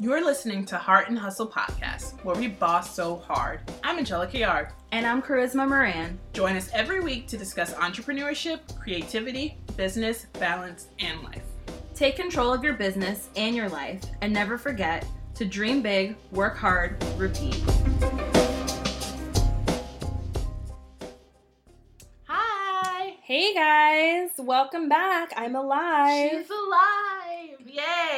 You're listening to Heart and Hustle Podcast, where we boss so hard. I'm Angelica Yard. And I'm Charisma Moran. Join us every week to discuss entrepreneurship, creativity, business, balance, and life. Take control of your business and your life, and never forget to dream big, work hard, repeat. Hi! Hey guys, welcome back. I'm alive. She's alive!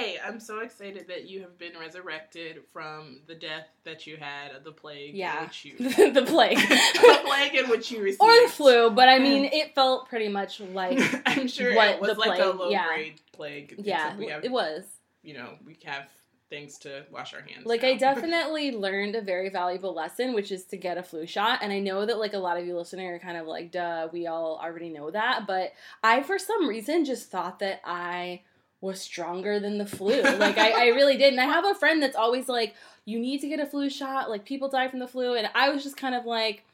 Yay! I'm so excited that you have been resurrected from the death that you had of the plague. Yeah. Which you, the plague. the plague in which you received. or the flu, but I mean, it felt pretty much like I'm sure what it was the like a plague- low yeah. grade plague. yeah, have, it was. you know, we have things to wash our hands. Like now. I definitely learned a very valuable lesson, which is to get a flu shot. And I know that like a lot of you listening are kind of like, duh, we all already know that. But I for some reason just thought that I was stronger than the flu. Like I, I really did. And I have a friend that's always like, you need to get a flu shot. Like people die from the flu. And I was just kind of like,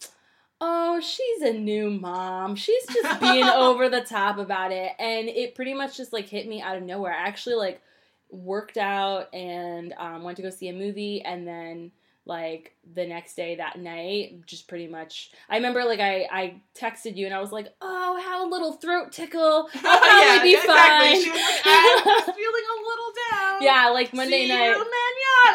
Oh, she's a new mom. She's just being over the top about it. And it pretty much just like hit me out of nowhere. I actually like worked out and um, went to go see a movie and then like the next day that night just pretty much i remember like i i texted you and i was like oh how a little throat tickle i'll probably yeah, be exactly. fine She was like, ah, I'm feeling a little down. yeah like monday See night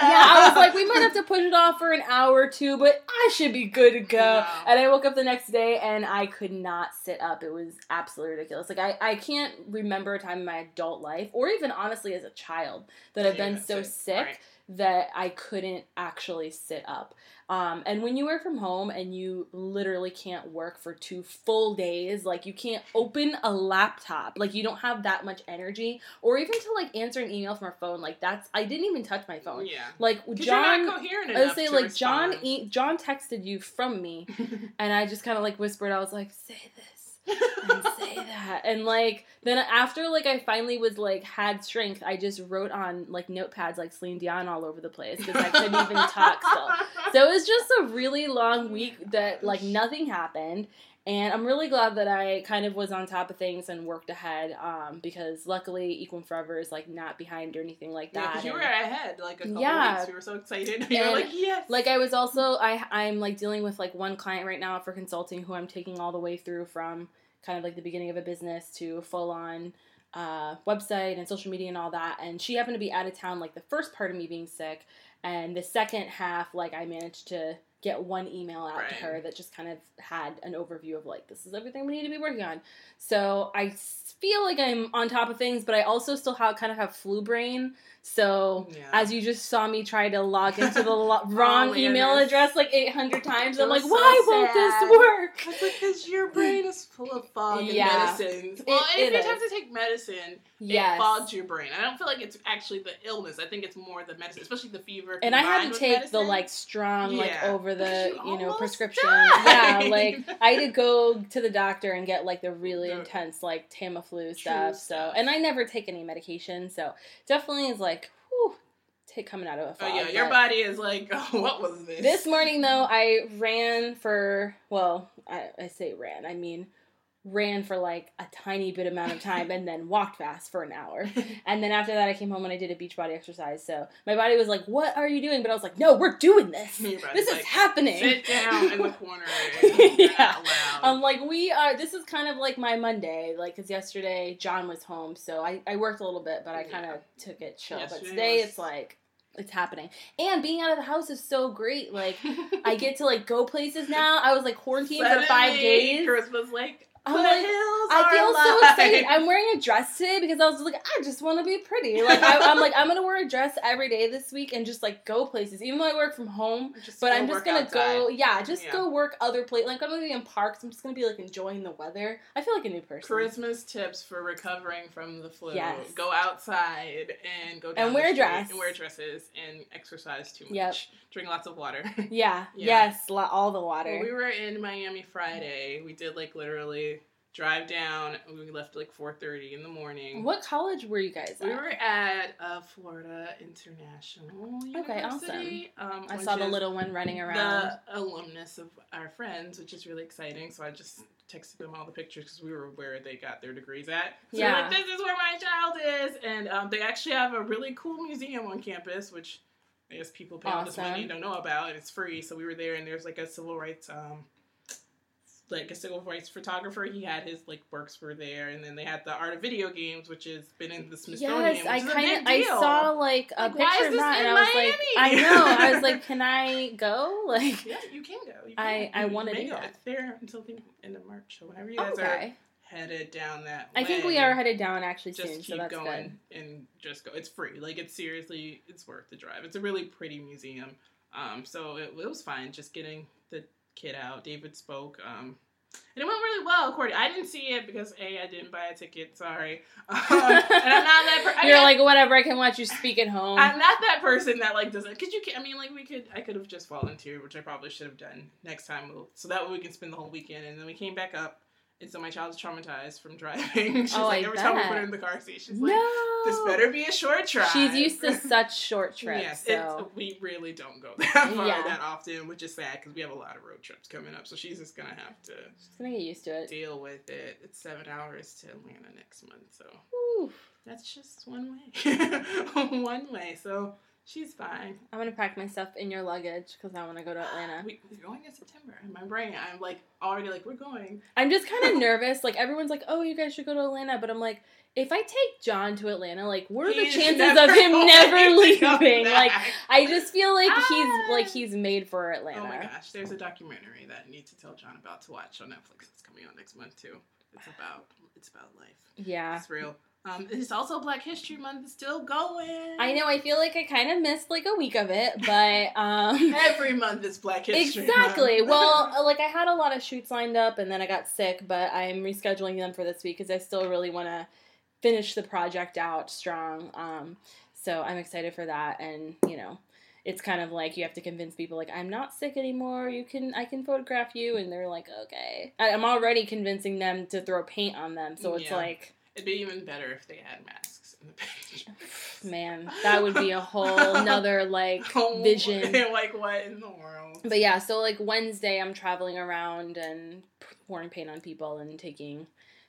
yeah, I was like, we might have to push it off for an hour or two, but I should be good to go. And I woke up the next day and I could not sit up. It was absolutely ridiculous. Like I, I can't remember a time in my adult life, or even honestly as a child, that I've been so sick, sick right. That I couldn't actually sit up. Um, and when you work from home and you literally can't work for two full days, like you can't open a laptop, like you don't have that much energy, or even to like answer an email from our phone, like that's I didn't even touch my phone. Yeah. like John, you're not coherent I would say like John e- John texted you from me, and I just kind of like whispered. I was like, "Say this and say that," and like then after like I finally was like had strength, I just wrote on like notepads like Celine Dion all over the place because I couldn't even talk still. So it was just a really long week that like nothing happened. And I'm really glad that I kind of was on top of things and worked ahead um, because luckily Equine Forever is like not behind or anything like that. Yeah, you were ahead like a couple Yeah. weeks. We were so excited. You were like, yes. like I was also I I'm like dealing with like one client right now for consulting who I'm taking all the way through from kind of like the beginning of a business to full on uh, website and social media and all that. And she happened to be out of town like the first part of me being sick, and the second half like I managed to get one email out to her that just kind of had an overview of like this is everything we need to be working on. So I feel like I'm on top of things, but I also still have kind of have flu brain. So Yeah. as you just saw me try to log into the lo- wrong Oh email address like 800 times, It I'm like, so why won't this work? Because your brain is full of fog and Yeah. medicines. Well, It- if you have to take medicine, Yes. it fogs your brain. I don't feel like it's actually the illness. I think it's more the medicine, especially the fever. And I had to take the like strong, like Yeah. over the you you know prescription. died. Yeah, like I had to go to the doctor and get like the really The intense like Tamiflu true stuff. So, and I never take any medication, so definitely is like, take coming out of a Oh yeah, your body is like, oh, what was this? This morning though, I ran for well, I, I say ran, I mean ran for like a tiny bit amount of time and then walked fast for an hour. And then after that I came home and I did a beach body exercise. So my body was like, What are you doing? But I was like, No, we're doing this. This is like, happening. Sit down in the corner. Yeah. I'm like, we are. This is kind of like my Monday, like, because yesterday John was home, so I, I worked a little bit, but I kind of took it chill. but today was- it's like, it's happening. And being out of the house is so great. Like, I get to like go places now. I was like quarantined for five days. Christmas like I'm the like- hills I feel so excited. I'm wearing a dress today because I was like, I just want to be pretty. Like I, I'm like, I'm gonna wear a dress every day this week and just like go places, even though I work from home. Just But I'm just gonna go, yeah, just Yeah. go work other places. Like I'm gonna be in parks. I'm just gonna be like enjoying the weather. I feel like a new person. Christmas tips for recovering from the flu. Yes. Go outside and go And wear a dress. And wear dresses and exercise too much. Yep. Drink lots of water. Yeah. Yeah. Yes. All the water. When we were in Miami Friday, we did like literally drive down. We left like four thirty in the morning. What college were you guys at? We were at uh, Florida International Okay, University. Um, I saw the little one running around. The alumnus of our friends, which is really exciting. So I just texted them all the pictures because we were where they got their degrees at. So Yeah. like, this is where my child is, and um, they actually have a really cool museum on campus, which I guess people pay all this money Awesome. don't know about, and it's free. So we were there, and there's like a civil rights. Um, like a civil rights photographer, he had his like works were there, and then they had the art of video games, which has been in the Smithsonian. Yes, I kind of I saw like a Like, picture of that, and I was like, I know. I was like, can I go? Like, Yeah, you can go. You I- can. I wanna may do go. that. It's there until the end of March. So whenever you guys are headed down that, I think we are headed down actually Just soon, keep so that's going good. and just go. It's free. Like it's seriously, it's worth the drive. It's a really pretty museum. Um, so it, it was fine just getting kid out. David spoke. Um, and it went really well. According, I didn't see it because a I didn't buy a ticket. Sorry, um, and I'm not that. Per- I You're guess- like, whatever. I can watch you speak at home. I'm not that person that like doesn't because you can. I mean, like we could. I could have just volunteered, which I probably should have done next time. We'll, so that way we can spend the whole weekend. And then we came back up, and so my child's traumatized from driving. she's Oh, like I every time we put her in the car seat, she's like, "This better be a short trip. She's used to such short trips, Yes, so we really don't go that far Yeah. that often, which is sad because we have a lot of road trips coming up. So she's just gonna have to she's gonna get used to it. deal with it. It's seven hours to Atlanta next month, so Whew. that's just one way. one way. So she's fine. I'm gonna pack my stuff in your luggage because I want to go to Atlanta. We, we're going in September. In my brain, I'm like already like we're going. I'm just kind of nervous. Like everyone's like, "Oh, you guys should go to Atlanta," but I'm like, if I take John to Atlanta, like, what are the chances of him never leaving? Like. I just feel like Ah. he's like he's made for Atlanta. oh my gosh, there's a documentary that I need to tell John about to watch on Netflix. It's coming out next month too. It's about it's about life. Yeah. It's real. Um, it's also Black History Month. It's still going. I know. I feel like I kind of missed like a week of it, but um, Every month is Black History exactly. Well, uh, like I had a lot of shoots lined up, and then I got sick, but I'm rescheduling them for this week because I still really want to finish the project out strong. Um, so I'm excited for that, and you know. It's kind of like you have to convince people like I'm not sick anymore. You can I can photograph you, and they're like okay. I- I'm already convincing them to throw paint on them, so it's Yeah. like It'd be even better if they had masks in the picture. man, that would be a whole nother like Oh, vision. like what in the world? But yeah, so like Wednesday, I'm traveling around and pouring paint on people and taking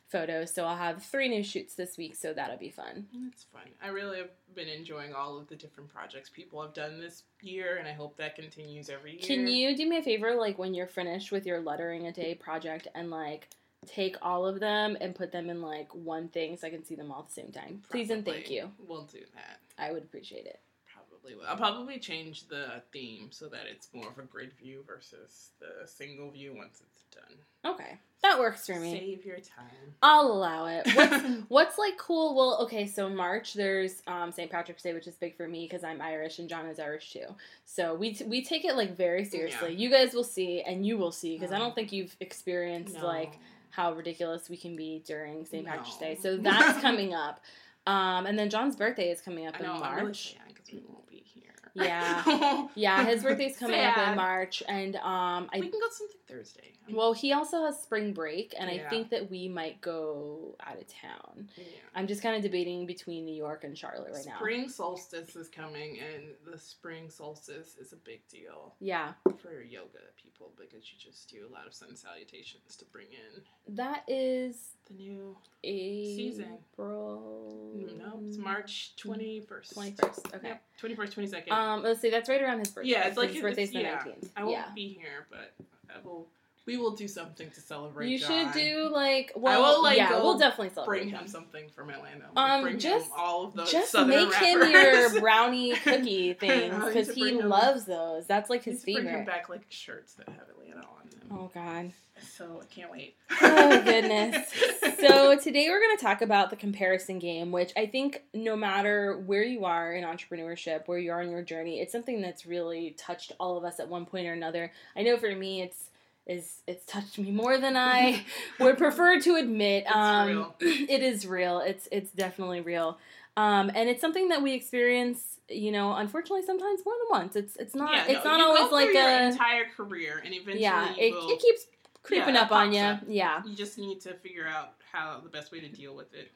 photos. So I'll have three new shoots this week, so that'll be fun. It's fun. I really have been enjoying all of the different projects people have done this year, and I hope that continues every year. Can you do me a favor, like when you're finished with your lettering a day project, and like take all of them and put them in like one thing so I can see them all at the same time? Please and thank you. We'll do that. I would appreciate it. Probably will. I'll probably change the theme so that it's more of a grid view versus the single view once it's done. Okay, that works for me. Save your time. I'll allow it. What's what's like cool? Well, okay, so March there's um, St. Patrick's Day, which is big for me because I'm Irish and John is Irish too. So we t- we take it like very seriously. You guys will see, and you will see because I don't think you've experienced No. like how ridiculous we can be during St. Patrick's No. Day. So that's coming up. Um, and then John's birthday is coming up in know, really March. sad because we won't be here. Yeah. Yeah, his birthday's coming up in March, and um, I We can go something Thursday. well, he also has spring break, and I think that we might go out of town. Yeah. I'm just kind of debating between New York and Charlotte right now. Spring solstice is coming, and the spring solstice is a big deal Yeah, for yoga people because you just do a lot of sun salutations to bring in that is the new. April. No, it's March twenty first. 21st. Okay. twenty first, twenty second. Um, let's see. That's right around his birthday. yeah, it's like his birthday's the yeah. 19th. I won't yeah. be here, but will. We will do something to celebrate. You John. should do like well, will, like, yeah, we'll definitely celebrate. Bring him something from Atlanta. Um, bring just- him all of those Just make him your brownie cookie things because he loves those. That's like his to bring him favorite. back like shirts that have Atlanta on them. Oh God. So I can't wait. Oh, goodness. So today we're going to talk about the comparison game, which I think no matter where you are in entrepreneurship, where you are in your journey, it's something that's really touched all of us at one point or another. I know for me, it's is it's touched me more than I would prefer to admit. It's um, real. it is real. It's it's definitely real. Um, and it's something that we experience, you know, unfortunately sometimes more than once. It's it's not Yeah, it's no, not always like a entire career, and eventually yeah. It, will it keeps creeping Yeah, up on you. up. Yeah. You just need to figure out how the best way to deal with it.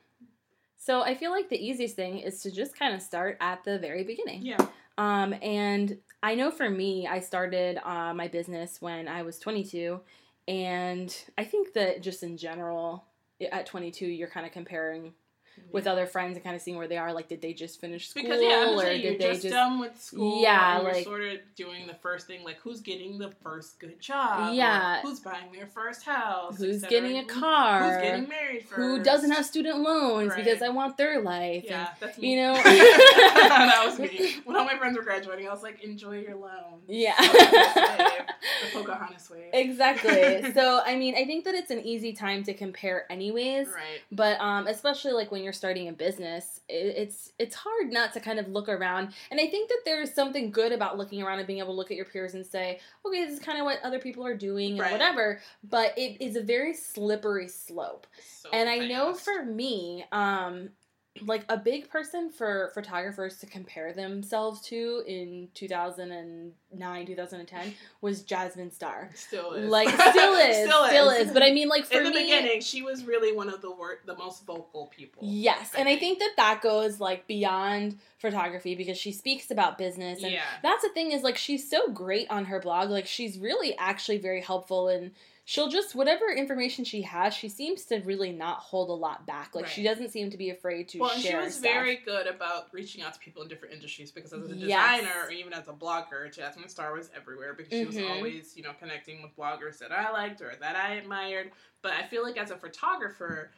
So I feel like the easiest thing is to just kind of start at the very beginning. Yeah. Um, and I know for me, I started uh, my business when I was 22, and I think that just in general, at 22, you're kind of comparing with other friends and kind of seeing where they are. Like, did they just finish school, Because yeah, or saying you're did they just, just? done with school. Yeah, like- sort of doing the first thing, like who's getting the first good job? Yeah. who's buying their first house? Who's getting a car? Who's getting married first? Who doesn't have student loans Right. because I want their life? Yeah, And, that's me. you know. that was me. When all my friends were graduating, I was like, enjoy your loan. Yeah. the Pocahontas wave. exactly. So I mean, I think that it's an easy time to compare, anyways. Right. But um, especially like when you're starting a business, it's it's hard not to kind of look around. And I think that there's something good about looking around and being able to look at your peers and say, okay, this is kind of what other people are doing and Right. whatever. But it is a very slippery slope. So and I know for me, um, like a big person for photographers to compare themselves to in 2009, 2010 was Jasmine Star. still is Like still is, still, is. But I mean, like for in the me, beginning, she was really one of the wor- the most vocal people. Yes, I and I think. think that that goes like beyond photography because she speaks about business and Yeah. that's the thing is like she's so great on her blog like she's really actually very helpful and she'll just whatever information she has she seems to really not hold a lot back like she doesn't seem to be afraid to Well, and she was stuff. very good about reaching out to people in different industries because as a Yes. designer or even as a blogger, Jasmine Star was everywhere because she was Mhm. always, you know, connecting with bloggers that I liked or that I admired. But I feel like as a photographer,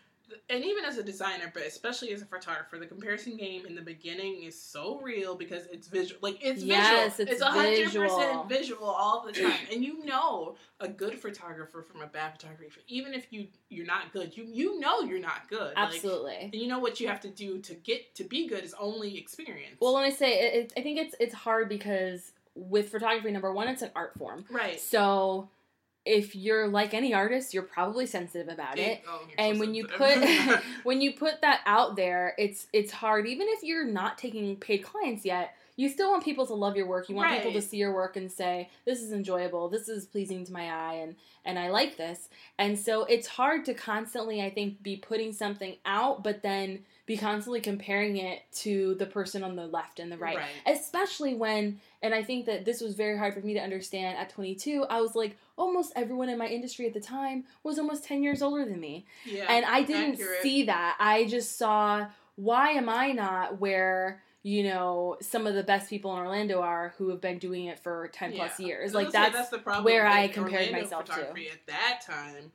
and even as a designer, but especially as a photographer, the comparison game in the beginning is so real because it's visual. Like it's Yes, visual. it's a hundred visual. percent visual all the time, and you know a good photographer from a bad photographer. Even if you you're not good, you you know you're not good. Like, absolutely and you know what you have to do to get to be good is only experience. well when i say it, it, i think it's it's hard because with photography number one it's an art form right. so if you're like any artist you're probably sensitive about it. Oh, and when you put when you put that out there it's it's hard. Even if you're not taking paid clients yet you still want people to love your work. You want people to see your work and say this is enjoyable. This is pleasing to my eye and and i like this. And so it's hard to constantly i think be putting something out but then be constantly comparing it to the person on the left and the right. Especially when and i think that this was very hard for me to understand at 22 i was like almost everyone in my industry at the time was almost 10 years older than me Yeah, and I didn't accurate. see that. I just saw why am I not where you know some of the best people in Orlando are who have been doing it for ten plus years. Like was that's, the problem. where I compared Orlando myself to. At that time,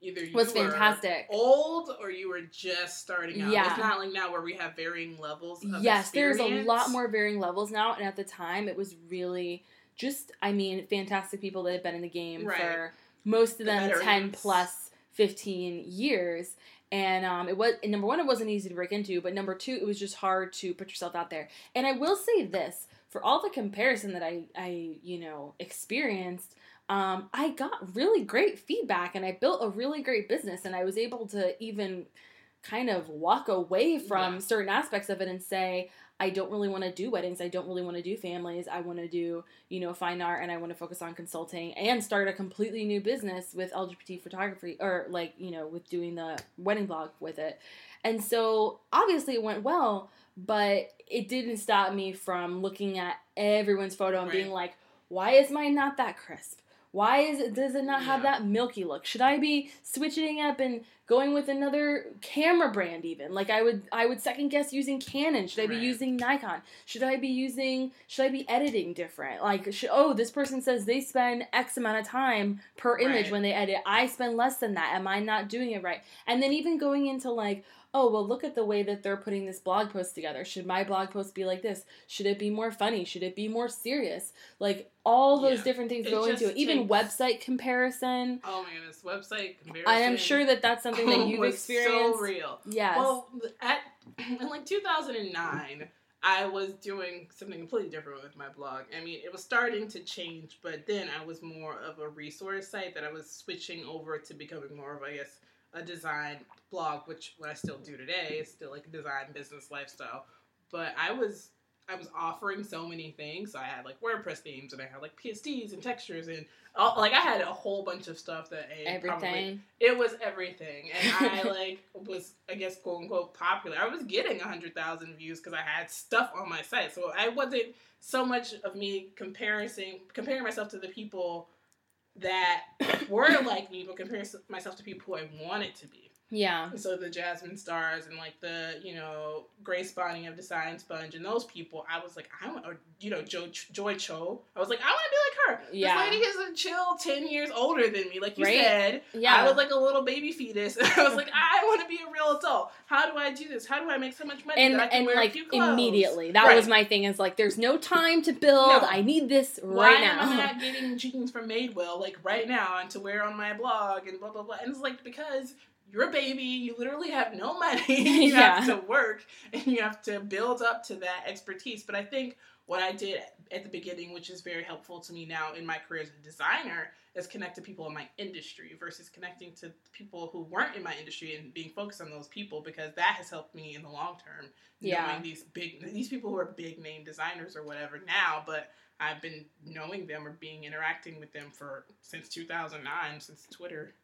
either you was were fantastic. old or you were just starting out. Yeah. It's not like now where we have varying levels. Of Yes, there's a lot more varying levels now, and at the time it was really just I mean fantastic people that have been in the game Right. for most of The them ten plus fifteen years. And um, it was and number one, it wasn't easy to break into, but number two, it was just hard to put yourself out there. And I will say this: for all the comparison that I, I you know, experienced, um, I got really great feedback, and I built a really great business, and I was able to even kind of walk away from Yeah. certain aspects of it and say, I don't really want to do weddings. I don't really want to do families. I want to do, you know, fine art and I want to focus on consulting and start a completely new business with LGBT photography or like, you know, with doing the wedding blog with it. And so obviously it went well, but it didn't stop me from looking at everyone's photo and being like, why is mine not that crisp? Why is it does it not have Yeah. that milky look? Should I be switching up and going with another camera brand even? Like I would I would second guess using Canon. Should I be Right. using Nikon? Should I be using should I be editing different? Like should, oh, this person says they spend X amount of time per image Right. when they edit. I spend less than that. Am I not doing it right? And then even going into like oh well look at the way that they're putting this blog post together should my blog post be like this should it be more funny should it be more serious like all those Yeah. different things It go into it even website comparison Oh my goodness, website comparison. i am sure that that's something that you've was experienced So real. yes Well, at in like 2009, I was doing something completely different with my blog. I mean, it was starting to change, but then I was more of a resource site that I was switching over to becoming more of, I guess, a design blog, which what I still do today is still like a design business lifestyle. But I was I was offering so many things. So I had like WordPress themes and I had like PSDs and textures and all, like I had a whole bunch of stuff that A Everything. probably it was everything, and I like was I guess quote unquote popular. I was getting hundred thousand views because I had stuff on my site, so I wasn't so much of me comparing comparing myself to the people that were like me, but comparing myself to people who I wanted to be. Yeah. So the Jasmine Stars and like the you know Grace Bonney of the Design Sponge and those people, I was like, I want, or you know Jo Joy Cho. I was like, I want to be like her. Yeah. This lady is a chill ten years older than me, like you Right. said. Yeah. I was like a little baby fetus. and I was like, I want to be a real adult. How do I do this? How do I make so much money and that I can and wear a like few clothes? immediately that Right. was my thing is like there's no time to build No. i need this Why right am I now not getting jeans from Madewell like right now and to wear on my blog and blah blah blah? And it's like because you're a baby, you literally have no money. you have to work and you have to build up to that expertise. But I think what I did at the beginning, which is very helpful to me now in my career as a designer, is connect to people in my industry versus connecting to people who weren't in my industry and being focused on those people because that has helped me in the long term. Yeah. Knowing these big these people who are big name designers or whatever now, but I've been knowing them or being interacting with them for since 2009, since Twitter.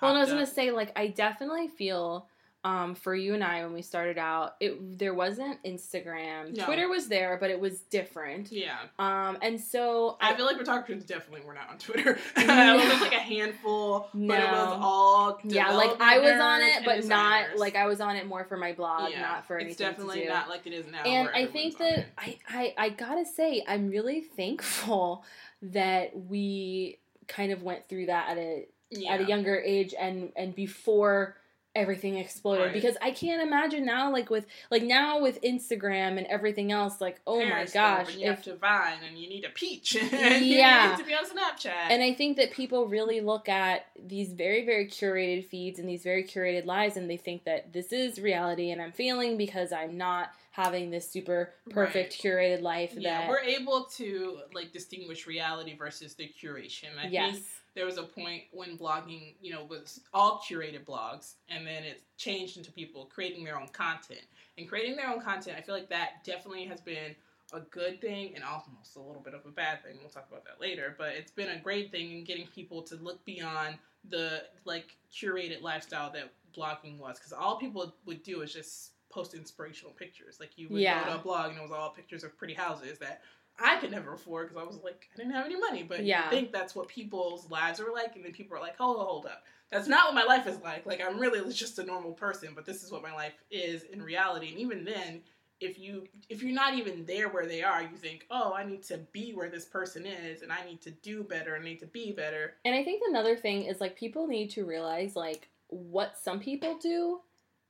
Well and i was gonna up. say like i definitely feel um, for you and I when we started out, it there wasn't Instagram. No. Twitter was there, but it was different. yeah. Um, and so I feel like we're definitely we're not on Twitter. No. it was like a handful, no. but it was all yeah, like I was on it, but not like I was on it more for my blog, Yeah, not for anything It's definitely not like it is now. and I think that. I, I I gotta say I'm really thankful that we kind of went through that at a yeah. at a younger age and and before everything exploded Right. because I can't imagine now like with like now with Instagram and everything else like oh my gosh you have to Vine, and you need a peach, and Yeah. you need to be on Snapchat. and I think that people really look at these very, very curated feeds and these very curated lives, and they think that this is reality, and I'm failing because I'm not having this super perfect curated life. yeah, that we're able to like distinguish reality versus the curation. I yes, think there was a point when blogging, you know, was all curated blogs, and then it changed into people creating their own content. And creating their own content, I feel like that definitely has been a good thing and almost a little bit of a bad thing. We'll talk about that later, but it's been a great thing in getting people to look beyond the like curated lifestyle that blogging was, because all people would do is just post inspirational pictures. Like you would Yeah. go to a blog and it was all pictures of pretty houses that I could never afford because I was like, I didn't have any money. But Yeah. you think that's what people's lives are like, and then people are like, hold, hold up. That's not what my life is like. Like, I'm really just a normal person, but this is what my life is in reality. And even then, if you if you're not even there where they are, you think, oh, I need to be where this person is, and I need to do better, and I need to be better. and I think another thing is like people need to realize like what some people do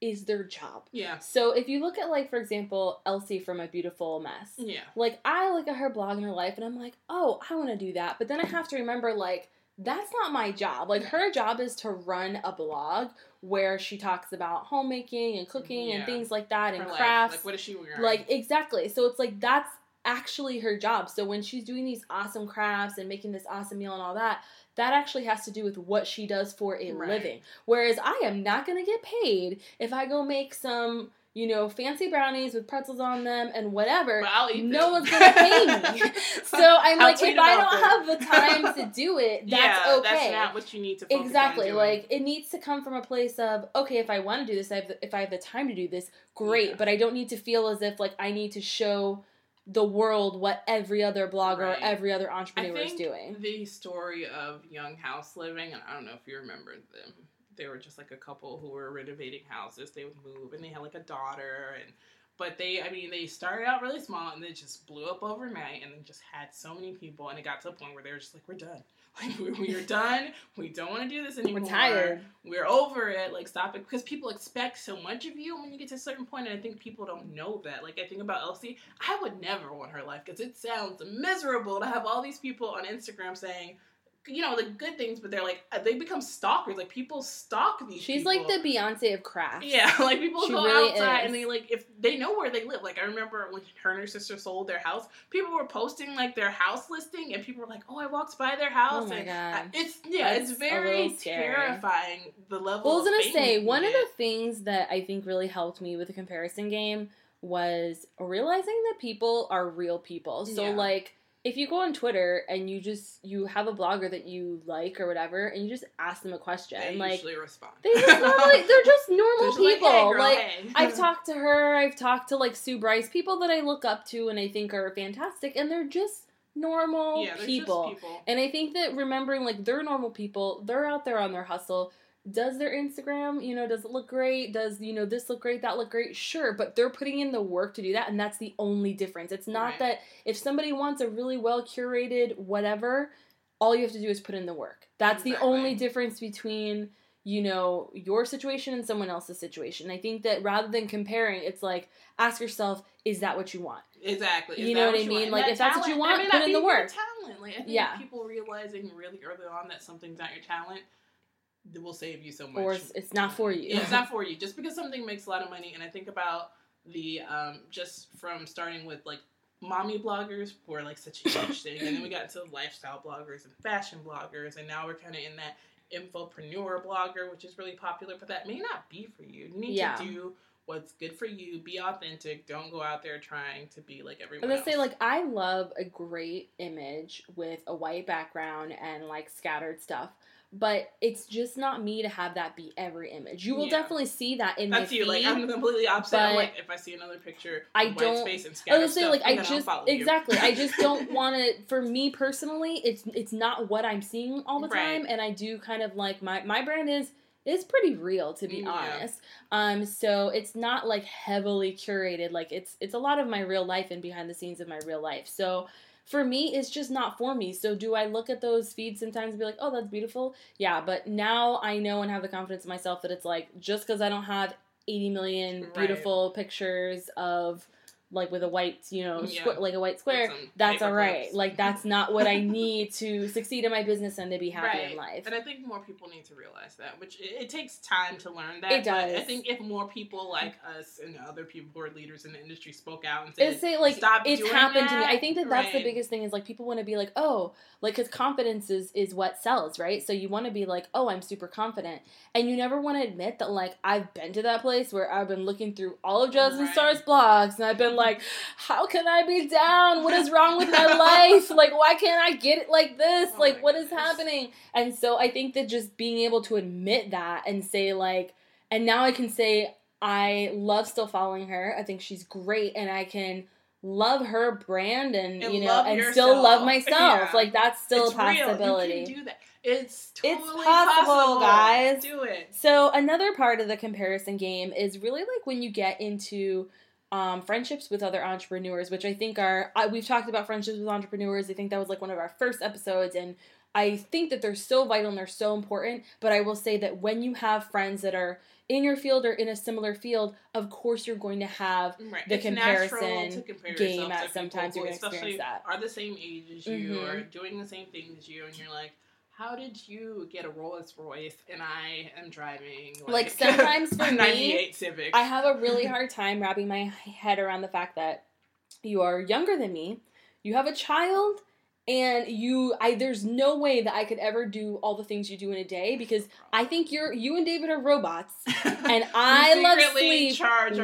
is their job. Yeah, So if you look at like for example Elsie from A Beautiful Mess, yeah, like I look at her blog and her life and I'm like, oh, I want to do that. But then I have to remember like that's not my job. Like her job is to run a blog where she talks about homemaking and cooking and things like that and Her life. crafts. Like, what is she wearing? Like exactly. So it's like that's actually her job. So when she's doing these awesome crafts and making this awesome meal and all that, that actually has to do with what she does for a Right. living. Whereas I am not going to get paid if I go make some, you know, fancy brownies with pretzels on them and whatever. but I'll eat No one's gonna pay me. So I'm like, if I don't them. have the time to do it, that's yeah, okay. That's not what you need to Exactly. Like it needs to come from a place of okay, if I want to do this, I have the, if I have the time to do this, great. Yeah. But I don't need to feel as if like I need to show the world what every other blogger or every other entrepreneur is doing. the story of Young House Living, and I don't know if you remember them. They were just like a couple who were renovating houses. They would move, and they had like a daughter, and but they, I mean, they started out really small, and they just blew up overnight, and they just had so many people, and it got to a point where they were just like, "We're done. Like we, we are done. We don't want to do this anymore. We're tired. We're over it. Like stop it." Because people expect so much of you when you get to a certain point, and I think people don't know that. Like I think about Elsie, I would never want her life because it sounds miserable to have all these people on Instagram saying, you know, the good things, but they're like uh, they become stalkers. Like people stalk these. She's people. like the Beyonce of crafts. Yeah, like people She go really outside is. and they like if they know where they live. Like I remember when her and her sister sold their house, people were posting like their house listing, and people were like, "Oh, I walked by their oh house." Oh my and uh, God. I- it's yeah, That's it's very terrifying. The level. Well, I was gonna say one of the things that I think really helped me with the comparison game was realizing that people are real people. So Yeah. like if you go on Twitter and you just you have a blogger that you like or whatever and you just ask them a question They like usually respond. they just normally they're just normal They're just like, people. "Hey, girl, like hey." I've talked to her, I've talked to like Sue Bryce, people that I look up to and I think are fantastic, and they're just normal yeah, they're people. Just people. And I think that remembering like they're normal people, they're out there on their hustle. Does their Instagram, you know, does it look great? Does, you know, this look great, that look great? Sure, but they're putting in the work to do that, and that's the only difference. It's not Right. that if somebody wants a really well curated whatever, all you have to do is put in the work. That's the only difference between, you know, your situation and someone else's situation. I think that rather than comparing, it's like ask yourself, is that what you want? Exactly. You know that what I mean? Like, if that that's what you want, put in the work. Talent. Like, I think Yeah. people realizing really early on that something's not your talent that will save you so much. Or it's, it's not for you. Yeah, it's not for you. Just because something makes a lot of money, and I think about the um, just from starting with like mommy bloggers were like such a huge thing, and then we got into lifestyle bloggers and fashion bloggers, and now we're kind of in that infopreneur blogger, which is really popular, but that may not be for you. You need Yeah. to do what's good for you. Be authentic. Don't go out there trying to be like I everyone was else. gonna say, like, I love a great image with a white background and like scattered stuff, but it's just not me to have that be every image. You will Yeah. definitely see that in That's my you. feed. Like I'm completely opposite. I'm like if I see another picture, I white don't- space and I was say like I just exactly. I just don't want to. For me personally, it's it's not what I'm seeing all the Right. time, and I do kind of like my my brand is is pretty real to be Yeah. honest. Um, so it's not like heavily curated. Like it's it's a lot of my real life and behind the scenes of my real life. So for me, it's just not for me. So do I look at those feeds sometimes and be like, oh, that's beautiful? Yeah, but now I know and have the confidence in myself that it's like just because I don't have 80 million Right. beautiful pictures of like with a white, you know, Yeah. squ- like a white square, that's all right. clips. Like that's not what I need to succeed in my business and to be happy right. in life. And I think more people need to realize that, which it, it takes time to learn that. It but I think if more people like us and other people who are leaders in the industry spoke out and said, say like "Stop it's happened to me. I think that that's the biggest thing is like people want to be like, oh, like because confidence is is what sells, right? So you want to be like, oh, I'm super confident, and you never want to admit that like I've been to that place where I've been looking through all of Jasmine Right. Star's blogs and I've been like, how can I be down? What is wrong with my life? Like why can't I get it like this? Oh like what is goodness. happening? And so I think that just being able to admit that and say like, and now I can say I love still following her. I think she's great, and I can love her brand and, And you know and yourself. still love myself. Yeah. Like that's still it's a possibility. Real. You can do that. It's It's totally possible, guys. Do it. So another part of the comparison game is really like when you get into um, friendships with other entrepreneurs, which I think are I, we've talked about friendships with entrepreneurs. I think that was like one of our first episodes, and I think that they're so vital and they're so important. But I will say that when you have friends that are in your field or in a similar field, of course you're going to have Right. the it's comparison to compare game at to sometimes you're gonna experience especially that. Are the same age as you Mhm. or doing the same thing as you, and you're like, how did you get a Rolls Royce and I am driving Like, sometimes for a me, 98 Civic? I have a really hard time wrapping my head around the fact that you are younger than me, you have a child, and you I there's no way that I could ever do all the things you do in a day because I think you're you and David are robots. and I love sleep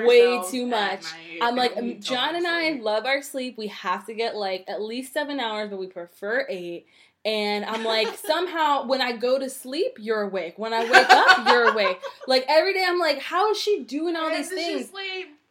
way too much. I'm like um, John and I love our sleep. We have to get like at least 7 hours, but we prefer 8. And I'm like, somehow when I go to sleep, you're awake. When I wake up, you're awake. Like every day, I'm like, how is she doing all these things?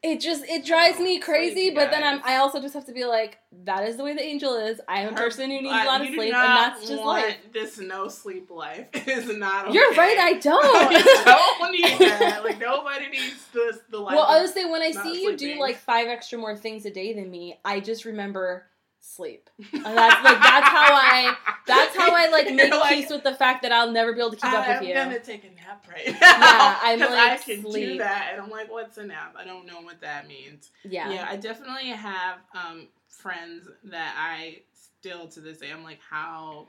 it just it drives me Sleep, crazy but then i'm i also just have to be like that is the way the angel is i am a person who needs a lot of sleep and that's just want life This no sleep life is not. Okay. you're right i don't don't need that. Like nobody needs this. The life. well i was saying when i see you do like five extra more things a day than me i just remember sleep and that's like that's how i that's how i like make like, peace with the fact that i'll never be able to keep up with you. I'm gonna take a nap right now. Yeah, I'm like, I can do sleep. that, and I'm like, what's a nap? I don't know what that means. yeah Yeah, I definitely have um, friends that I still to this day. I'm like, how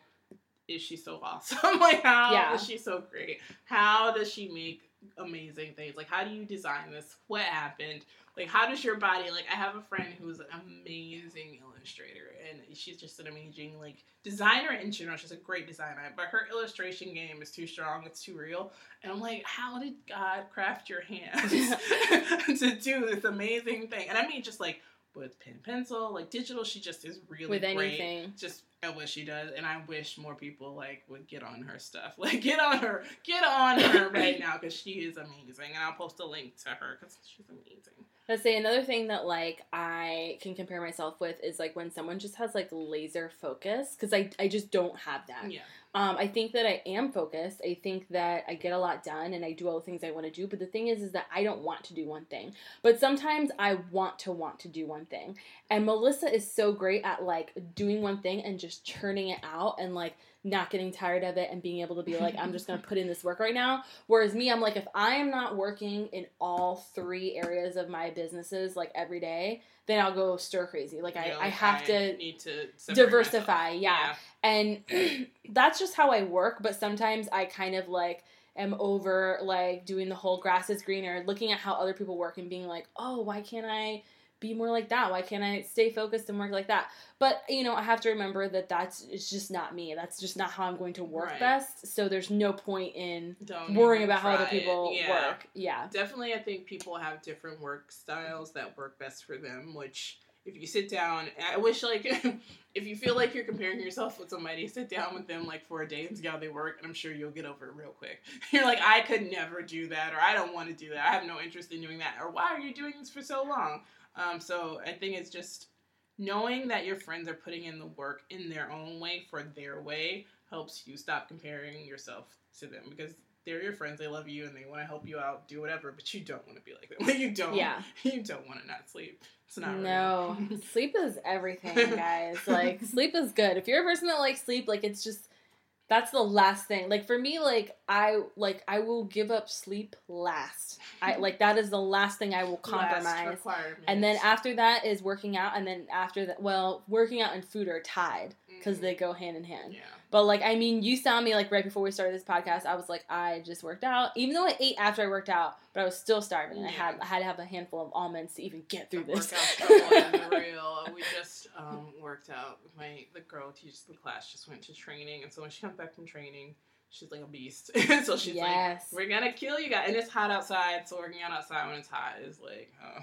is she so awesome? like how Yeah. is she so great? How does she make amazing things? Like how do you design this? What happened? Like how does your body like I have a friend who's an amazing illustrator and she's just an amazing like designer in general. She's a great designer, but her illustration game is too strong, it's too real. And I'm like, how did God craft your hands to do this amazing thing? And I mean just like with pen pencil, like digital, she just is really With great anything. just at what she does, and I wish more people like would get on her stuff. Like get on her, get on her right now because she is amazing, and I'll post a link to her because she's amazing. Let's say another thing that like I can compare myself with is like when someone just has like laser focus because I I just don't have that. Yeah, Um, I think that I am focused. I think that I get a lot done and I do all the things I want to do. But the thing is, is that I don't want to do one thing. But sometimes I want to want to do one thing. And Melissa is so great at like doing one thing and just churning it out and like not getting tired of it and being able to be like, I'm just gonna put in this work right now. Whereas me, I'm like, if I am not working in all three areas of my businesses like every day, then I'll go stir crazy. Like I, I have I to need to diversify. myself. yeah and that's just how I work. But sometimes I kind of like am over like doing the whole grass is greener, looking at how other people work and being like, oh, why can't I be more like that? Why can't I stay focused and work like that? But you know, I have to remember that that's it's just not me. That's just not how I'm going to work Right. best. So there's no point in Don't worrying about how other people Yeah. work. Yeah. Definitely, I think people have different work styles that work best for them. Which, if you sit down, I wish like if you feel like you're comparing yourself with somebody, sit down with them like for a day and see how they work, and I'm sure you'll get over it real quick. You're like, I could never do that, or I don't want to do that. I have no interest in doing that, or why are you doing this for so long? Um, so I think it's just knowing that your friends are putting in the work in their own way for their way helps you stop comparing yourself to them because they're your friends, they love you, and they want to help you out, do whatever. But you don't want to be like them. Like you don't. Yeah. You don't want to not sleep. It's not. No, sleep is everything, guys. Like sleep is good. If you're a person that likes sleep, like it's just that's the last thing. Like for me, like I like I will give up sleep last. I like that is the last thing I will compromise. And then after that is working out, and then after that, well, working out and food are tied because Mhm. they go hand in hand. Yeah. But like, I mean, you saw me like right before we started this podcast. I was like, I just worked out, even though I ate after I worked out, but I was still starving, and I had I had to have a handful of almonds to even get through The this. workout struggle real. We just um, worked out. My the girl who teaches the class just went to training, and so when she comes back from training, she's like a beast. so she's Yes. like, "We're gonna kill you guys," and it's hot outside. So working out outside when it's hot is like, oh.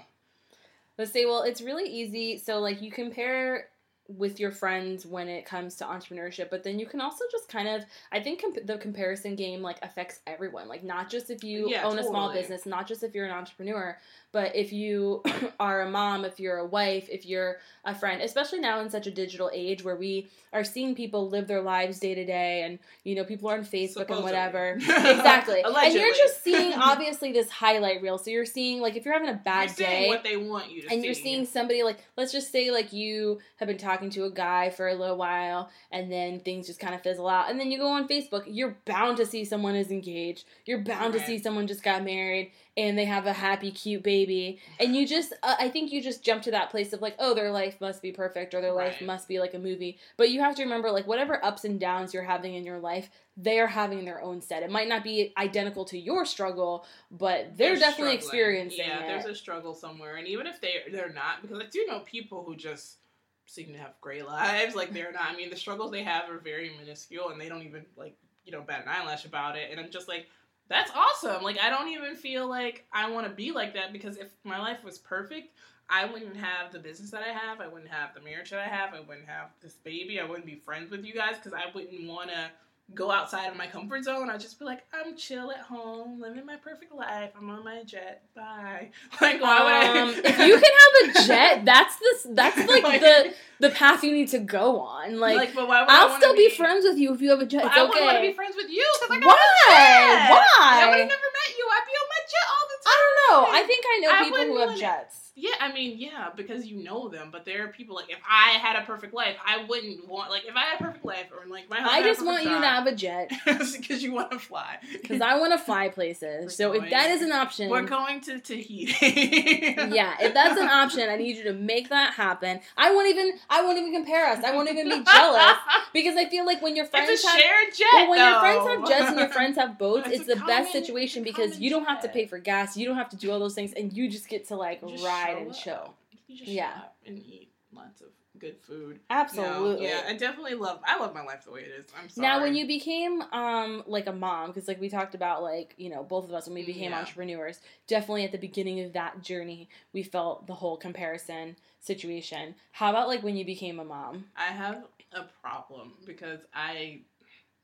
Let's say, well, it's really easy. So, like, you compare with your friends when it comes to entrepreneurship, but then you can also just kind of, I think comp- the comparison game, like, affects everyone. Like, not just if you Yeah, own a small business, not just if you're an entrepreneur, but if you are a mom, if you're a wife, if you're a friend, especially now in such a digital age where we are seeing people live their lives day to day and, you know, people are on Facebook and whatever. exactly. and you're just seeing, obviously, this highlight reel. So you're seeing, like, if you're having a bad you're day what they want you to and see. you're seeing somebody like let's just say like you have been talking to a guy for a little while and then things just kind of fizzle out and then you go on facebook you're bound to see someone is engaged. You're bound to see someone just got married and they have a happy cute baby. And you just uh, i think you just jump to that place of like oh their life must be perfect or their life must be like a movie. But you have to remember like whatever ups and downs you're having in your life they are having their own set. It might not be identical to your struggle but they're, definitely struggling. experiencing Yeah, it. there's a struggle somewhere, and even if they they're not, because I do know people who just seem to have great lives. Like they're not. I mean, the struggles they have are very minuscule, and they don't even like you know bat an eyelash about it. And I'm just like, that's awesome. Like I don't even feel like I want to be like that because if my life was perfect. I wouldn't have the business that I have. I wouldn't have the marriage that I have. I wouldn't have this baby. I wouldn't be friends with you guys because I wouldn't want to go outside of my comfort zone. I'd just be like, I'm chill at home, living my perfect life. I'm on my jet. Bye. Like, why would I? Um, if you can have a jet, that's the that's like Like- the the path you need to go on. Like, Like, but why would I I'll still be, friends with you if you have a jet. It's I wouldn't want to be friends with you because I got Why? a jet. Why? I would have never met you. I'd be on my jet all the time. I don't know. I think I know I people who have jets. Yeah. I mean, yeah, because you know them. But there are people like if I had a perfect life, I wouldn't want like if I had a perfect life or like my. I just want you to have a jet because you want to fly. Because I want to fly places. We're so going, if that is an option, we're going to Tahiti. yeah, if that's an option, I need you to make that happen. I won't even. I won't even compare us. I won't even be jealous because I feel like when your friends it's a have shared jet. Well, when though. your friends have jets and your friends have boats, It's it's, the common- best situation because you don't have to pay for gas, you don't have to do all those things, and you just get to like just ride show and up. You just Yeah. up and eat lots of good food. Absolutely. yeah, I definitely love. I love my life the way it is. I'm sorry. Now, when you became um like a mom, because like we talked about, like you know, both of us when we became Yeah. entrepreneurs, definitely at the beginning of that journey, we felt the whole comparison situation. How about like when you became a mom? I have a problem because I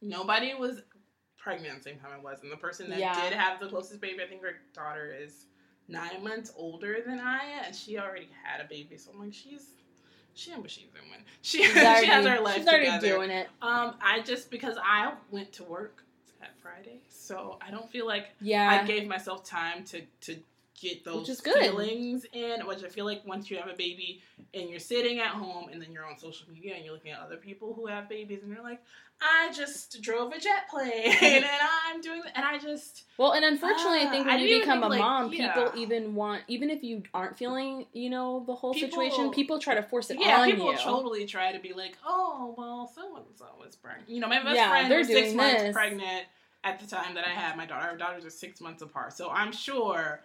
nobody was pregnant at the same time I was, and the person that Yeah. did have the closest baby, I think her daughter is nine months older than I, and she already had a baby. So I'm like, she's she knows what she's doing. She, She's she has her life she's already together. doing it. Um, I just because I went to work that Friday, so I don't feel like Yeah. I gave myself time to to get those Which is good. feelings in. Which I feel like once you have a baby and you're sitting at home and then you're on social media and you're looking at other people who have babies and you're like, I just drove a jet plane and I'm doing, and I just Well, and unfortunately, I Ah, think I when you didn't become a like, mom, yeah. people even want, even if you aren't feeling, you know, the whole People- situation, people try to force it yeah, on people you. totally try to be like, oh well, so and so was pregnant. You know, my best Yeah, friend they're was six doing months pregnant at the time that I had my daughter. Our daughters are six months apart, so I'm sure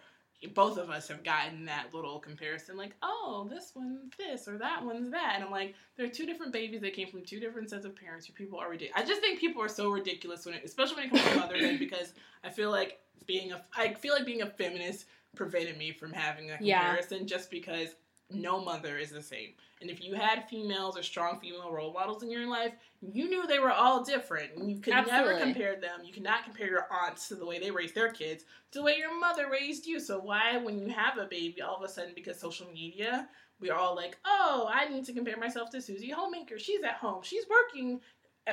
both of us have gotten that little comparison, like, oh, this one's this or that one's that, and I'm like, there are two different babies that came from two different sets of parents. You people are ridiculous. I just think people are so ridiculous when it, especially when it comes to motherhood, because I feel like being a, I feel like being a feminist prevented me from having a Yeah. comparison just because no mother is the same. And if you had females or strong female role models in your life, you knew they were all different. You could never compare them. You cannot compare your aunts to the way they raised their kids to the way your mother raised you. So why, when you have a baby, all of a sudden, because social media, we're all like, oh, I need to compare myself to Susie Homemaker. She's at home. She's working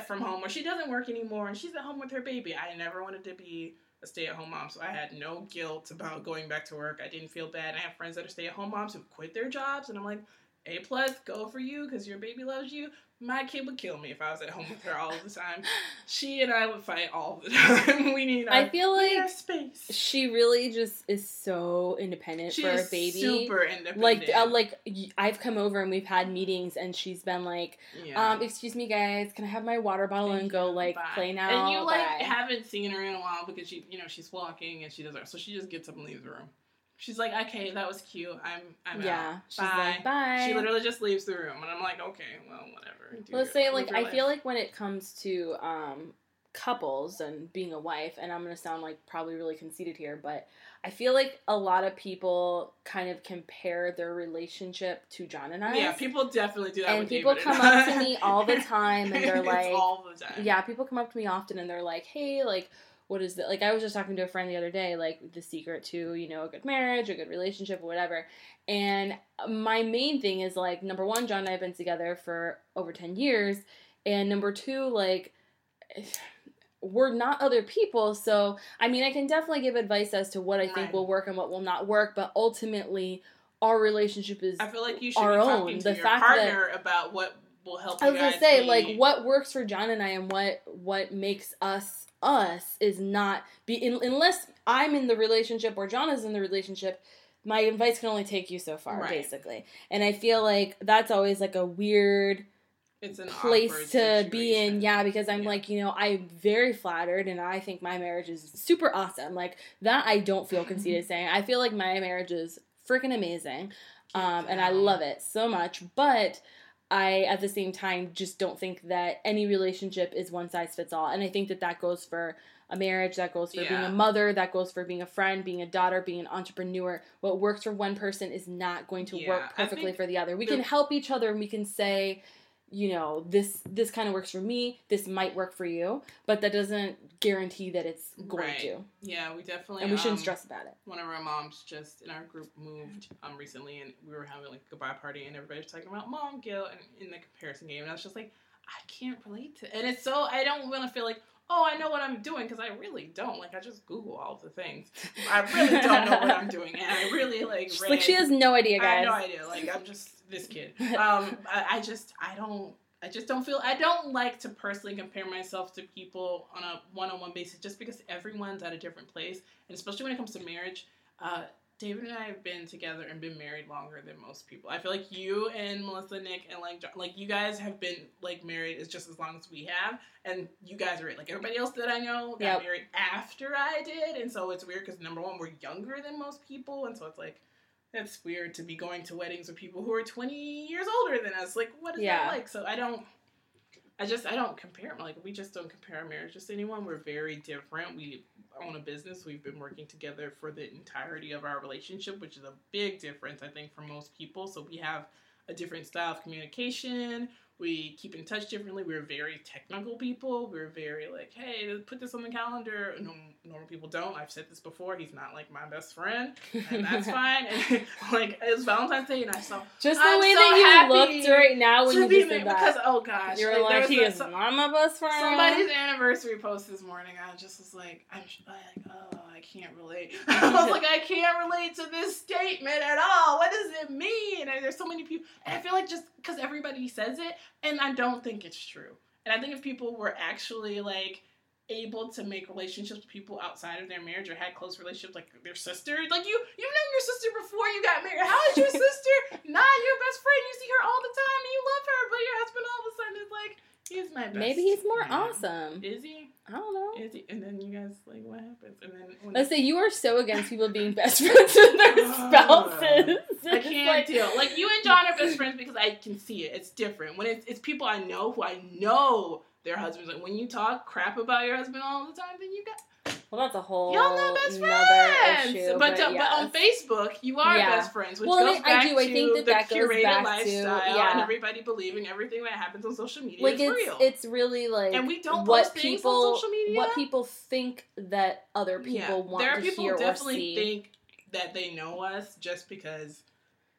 from home, or she doesn't work anymore, and she's at home with her baby. I never wanted to be a stay-at-home mom, so I had no guilt about going back to work. I didn't feel bad. I have friends that are stay-at-home moms who quit their jobs, and I'm like, A plus, go for you, because your baby loves you. My kid would kill me if I was at home with her all the time. She and I would fight all the time. we need. Our, I feel like space. she really just is so independent She for a baby. super independent. like, uh, like I've come over and we've had meetings, and she's been like, yeah. um, "Excuse me, guys, can I have my water bottle and go like Bye. play now?" And you like Bye." haven't seen her in a while because she, you know, she's walking and she does her, so she just gets up and leaves the room. She's like, "Okay, that was cute. I'm, I'm yeah, out. she's Bye." like, "Bye." She literally just leaves the room, and I'm like, "Okay, well, whatever." Do Let's your- say like I life." feel like when it comes to um couples and being a wife and I'm going to sound like probably really conceited here but I feel like a lot of people kind of compare their relationship to John and I. yeah, people definitely do that. and people David come and up to me all the time and they're like all the time. yeah, people come up to me often and they're like, "Hey, like what is that? Like I was just talking to a friend the other day, like the secret to, you know, a good marriage, a good relationship, or whatever. And my main thing is like number one, John and I have been together for over 10 years. And number two, like we're not other people. So I mean I can definitely give advice as to what I think will work and what will not work, but ultimately our relationship is I feel like you should our be talking own. to The your fact that- partner about what will help. I was gonna say, be- like, what works for John and I, and what what makes us us is not be in, unless I'm in the relationship or John is in the relationship. My advice can only take you so far, Right. basically. And I feel like that's always like a weird it's an place to be in. Yeah, because I'm Yeah. like, you know, I'm very flattered, and I think my marriage is super awesome. Like that, I don't feel conceited saying. I feel like my marriage is freaking amazing um, and I love it so much. But I, at the same time, just don't think that any relationship is one size fits all. And I think that that goes for a marriage, that goes for being a mother, that goes for being a friend, being a daughter, being an entrepreneur. What works for one person is not going to Yeah, work perfectly for the other. We the- can help each other and we can say, you know, this this kind of works for me, this might work for you, but that doesn't guarantee that it's going Right. to. Yeah, we definitely. And we shouldn't um, stress about it. one of our moms just in our group moved um recently and we were having like a goodbye party and everybody was talking about mom guilt and in the comparison game and I was just like I can't relate to it. and it's so I don't want to feel like oh, I know what I'm doing because I really don't. Like I just Google all the things. I really don't know what I'm doing, and I really like. Read, like she has no idea, guys. I have no idea. Like I'm just this kid. Um, I, I just I don't. I just don't feel. I don't like to personally compare myself to people on a one-on-one basis, just because everyone's at a different place, and especially when it comes to marriage. Uh, David and I have been together and been married longer than most people. I feel like you and Melissa, Nick, and like John, like you guys have been like married as just as long as we have, and you guys are it. Like everybody else that I know got Yep. married after I did, and so it's weird because number one, we're younger than most people, and so it's like that's weird to be going to weddings with people who are 20 years older than us. Like, what is Yeah. that like? So I don't. I just I don't compare like we just don't compare our marriages to anyone. We're very different. We own a business. We've been working together for the entirety of our relationship, which is a big difference I think for most people. So we have a different style of communication. We keep in touch differently. We're very technical people. We're very like, hey, put this on the calendar. No, normal people don't. I've said this before. He's not like my best friend, and that's fine. And like it's Valentine's Day, and I saw Just the I'm way so that you looked right now when you be just said because that. oh gosh, you're there like, he a- is some- not my best friend. Somebody's anniversary post this morning. I just was like, I'm like, oh, I can't relate. I was like, I can't relate to this statement at all. What does it mean? And there's so many people, and I feel like just because everybody says it, and I don't think it's true. And I think if people were actually like able to make relationships with people outside of their marriage or had close relationships like their sister, like you, you've known your sister before you got married. How is your sister not your best friend? You see her all the time and you love her, but your husband all of a sudden is like, he's my best. Maybe he's more man. awesome. Is he? I don't know. Is he? And then you guys like what happens? And then when Let's say you are so against people being best friends with their oh. spouses. I can't like- deal. Like you and John are best friends because I can see it. It's different when it's it's people I know who I know their husbands. Like when you talk crap about your husband all the time, then you got Well, that's a whole y'all not best friends. issue. but But, to- but on. Facebook, you are Yeah. best friends, which Well, goes I back do. I think that the that goes curated back to- yeah. and everybody believing everything that happens on social media like is it's real. it's really like and we don't what people on social media. what people think that other people Yeah, want there are to people hear or definitely see. think that they know us just because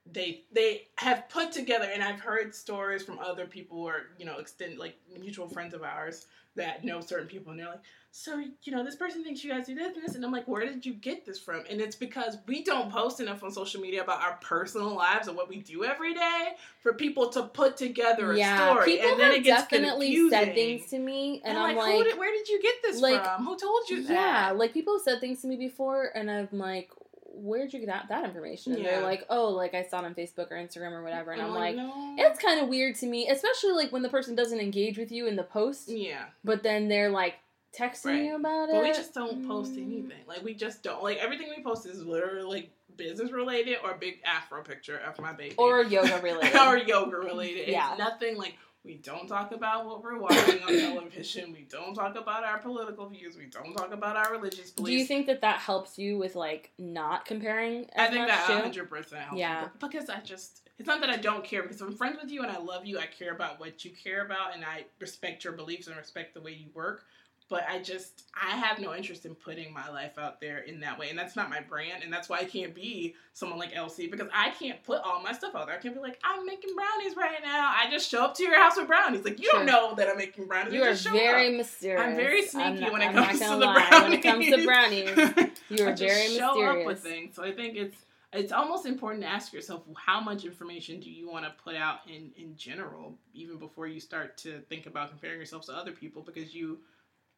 they they have put together and I've heard stories from other people who are, you know, extend like mutual friends of ours that know certain people and they're like, So, you know, this person thinks you guys do this and this and I'm like, Where did you get this from? And it's because we don't post enough on social media about our personal lives and what we do every day for people to put together a yeah, story. people and then have it gets definitely confusing. said things to me, and, and I'm like, like, did, where did you get this like, from? Who told you that? yeah, like people have said things to me before, and I'm like, where'd you get that, that information? And they're like, oh, like I saw it on Facebook or Instagram or whatever, and I'm like. no. It's kind of weird to me, especially like when the person doesn't engage with you in the post, yeah. but then they're like texting Right. you about it. But we just don't post anything. Like we just don't. Like everything we post is literally like business related or big afro picture of my baby. Or yoga related. or yoga related. Yeah. It's nothing like we don't talk about what we're watching on television. We don't talk about our political views. We don't talk about our religious beliefs. Do you think that that helps you with like not comparing? I think that hundred percent helps. Yeah. me. because I just it's not that I don't care because I'm friends with you and I love you. I care about what you care about and I respect your beliefs and respect the way you work. But I just I have no interest in putting my life out there in that way, and that's not my brand, and that's why I can't be someone like Elsie because I can't put all my stuff out there. I can't be like I'm making brownies right now. I just show up to your house with brownies. Like you Sure. don't know that I'm making brownies. You I are very up. mysterious. I'm very sneaky not- when it I'm comes not to gonna the lie. brownies. When it comes to brownies, you are very show mysterious. up with things. So I think it's it's almost important to ask yourself how much information do you want to put out in in general, even before you start to think about comparing yourself to other people, because you